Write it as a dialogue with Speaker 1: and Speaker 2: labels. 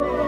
Speaker 1: Oh.